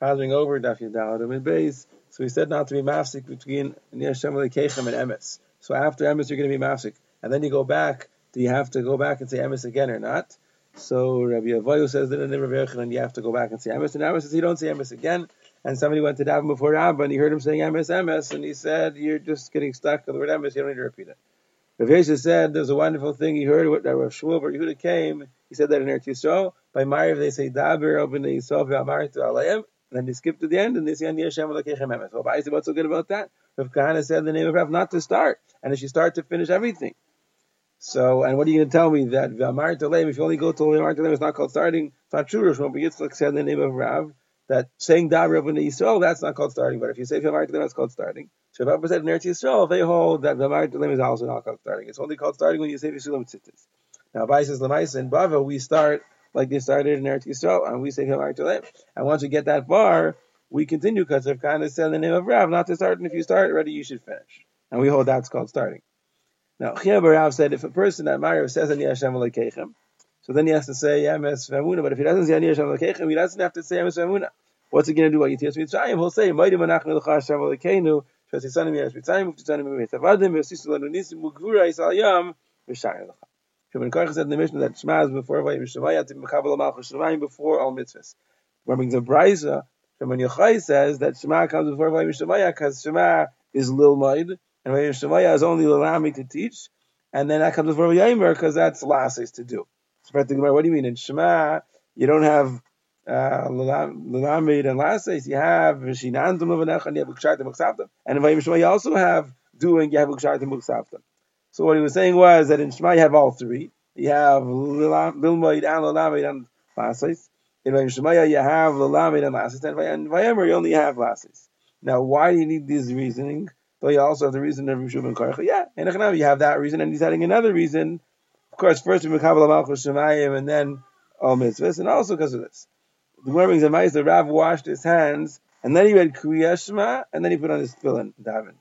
Over. So he said not to be mafsik between Nir Shem Kechem and Emes. So after Emes, you're going to be mafsik. And then you go back. Do you have to go back and say Emes again or not? So Rabbi Avoyu says that in the Rabbi and you have to go back and say Emes. And Emes says you don't say Emes again. And somebody went to daven before Rabba and he heard him saying Emes, Emes, and he said, You're just getting stuck with the word Emes, you don't need to repeat it. Rav Yesha said there's a wonderful thing he heard what Rav Shmuel Bar Yehuda came. He said that in Eretz Yisrael by Mariv they say Daber open Yisrael v'Amar to Alayim. Then they skip to the end and they say Ani Hashem Elokechem Emes. Well, why is what's so good about that? Rav Kahana said the name of Rav not to start, and if you start to finish everything. So, and what are you going to tell me that v'Amar to Alayim? If you only go to V'Amar to Alayim, it's not called starting. It's not true. Rav Shmuel Yitzchak said the name of Rav that saying open the Yisrael that's not called starting. But if you say v'Amar to Alayim, it's called starting. So Abba said in Eretz Yisrael, they hold that Marit Lim is also not called starting. It's only called starting when you say Visulam Tzitzis. Now, Abai says Lamais in Bava, we start like they started in Eretz Yisrael, and we say Hilmar Toleim. And once you get that far, we continue because I've kind of said the name of Rav not to start, and if you start already, you should finish. And we hold that's called starting. Now, Chiyabar Rav said if a person that Marav says Ani Hashem Elokeichem, so then he has to say Yemes Vemuna, but if he doesn't say Ani Hashem Elokeichem, he doesn't have to say Yemes Vemuna. What's he going to do? Yitzias Mitzrayim, he'll say Ma'adim Anachnu L'cha Hashem Elokeinu, Shasisanim Yemes Mitzrayim, Uvtisanim Yemes Avadim, Yosisulanunis Mugvura Yisal Yam, V'shayim L'cha. Shimon Karch said in the Mishnah that Shema is before Vayim Shemaya to Mechabal Malchus Shemayim before all mitzvahs. Remembering the Brisa, Shimon Yochai says that Shema comes before Vayim Shemaya because Shema is Lil Maid and Vayim Shemaya is only Lilami to teach, and then that comes before Vayim because that's Lasis to do. So what do you mean? In Shema, you don't have uh, and Lases, you have Shinantum Levanecha, and you have Kshatim Ksavtim. And in Vayim Shema, you also have doing, you have Kshatim Ksavtim. So what he was saying was that in Shema, you have all three. You have Lilmoid and Lalamid and Lases. In Vayim Shema, you have Lalamid and Lases. And Vayim you only have Lases. Now, why do you need this reasoning? But you also have the reason of Rishub and. Yeah, in Echanam, you have that reason, and he's adding another reason. Of course, first we Mekabal Malchus Shemayim, and then all mitzvahs, and also because of this the Gemara brings a mice, the Rav washed his hands, and then he read Kriyashma, and then he put on his tefillin, davened.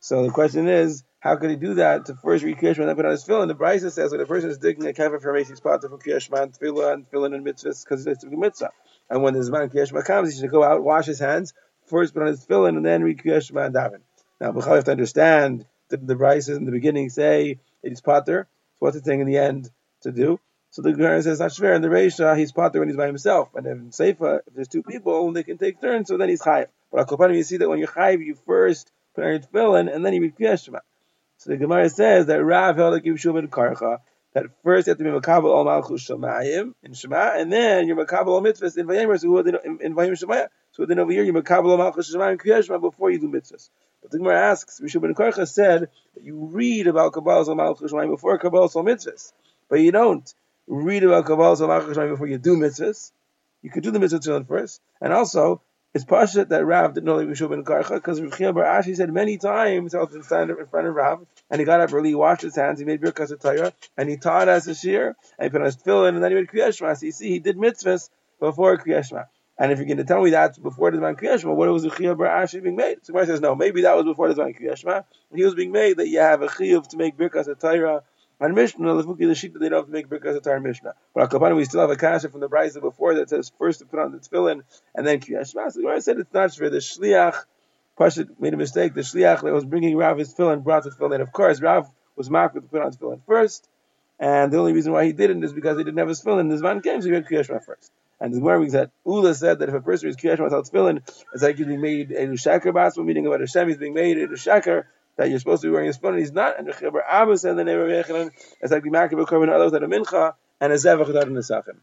So the question is, how could he do that to first read Kriyashma and then put on his tefillin? The Brisa says that the person is digging a kever from Macy's spot for Kriyashma and and tefillin and mitzvahs because it's a mitzvah. And when the Zman Kriyashma comes, he should go out, wash his hands, first put on his tefillin, and then read Kriyashma and daven. Now, we have to understand that the Brisa in the beginning say it is potter. So what's the thing in the end to do? So the Gemara says not fair. In the Reisha, he's potter when he's by himself. And in Seifa, if there's two people, they can take turns, so then he's chayiv. But Akopanim, you see that when you're chayiv, you first put on your tefillin, and then you read Kriyashma. So the Gemara says that Rav held like Yehoshua ben Karcha, that first you have to be Makabal al Malchus Shemayim in Shema, and then you're Makabal al Mitzvahs in Vayemer, so in Vayim Shemaya. So then over here, you're Makabal al Malchus Shemayim Kriyashma before you do Mitzvahs. But the Gemara asks, Yehoshua ben Karcha said that you read about Kabbalah al Malchus Shemayim before Kabbalah al Mitzvahs, but you don't read about Kabbalah Samach before you do mitzvahs. You could do the mitzvah first. And also, it's Pashat that Rav didn't know that have been Karcha, because Rechia Bar Ashi said many times, he was standing in front of Rav, and he got up early, he washed his hands, he made Birkas Torah, and he taught us a shir, and he put on his tefillin, and then he made Kriyashma. So you see, he did mitzvahs before Kriyashma. And if you're going to tell me that's before the Zman Kriyashma, what was the Chiya Bar Ashi being made? So says, no, maybe that was before the Zman Kriyashma. He was being made that you have a Chiyuv to make Birkas Torah on Mishnah, the Fuki the sheet they don't have to make because brikas atar Mishnah. But Akapan, we still have a kasha from the Brisa before that says first to put on the tefillin and then Kriyas Shema. So I said it's not for the Shliach. Pashit made a mistake. The Shliach that was bringing Rav his tefillin brought the tefillin. Of course, Rav was marked with to put on tefillin first, and the only reason why he didn't is because he didn't have his tefillin. This man came, so he had Kriyas Shema first. And the Gemara that Ula said that if a person is Kriyas Shema without tefillin, it's like he's being made a Lushaker Basma, meaning about Hashem, he's being made a Lushaker that you're supposed to be wearing a spoon and he's not, and the Chabar Abba said the name of Yechanan, it's like the Makabah Korban others that a Mincha, and a Zevach that in the Sachim.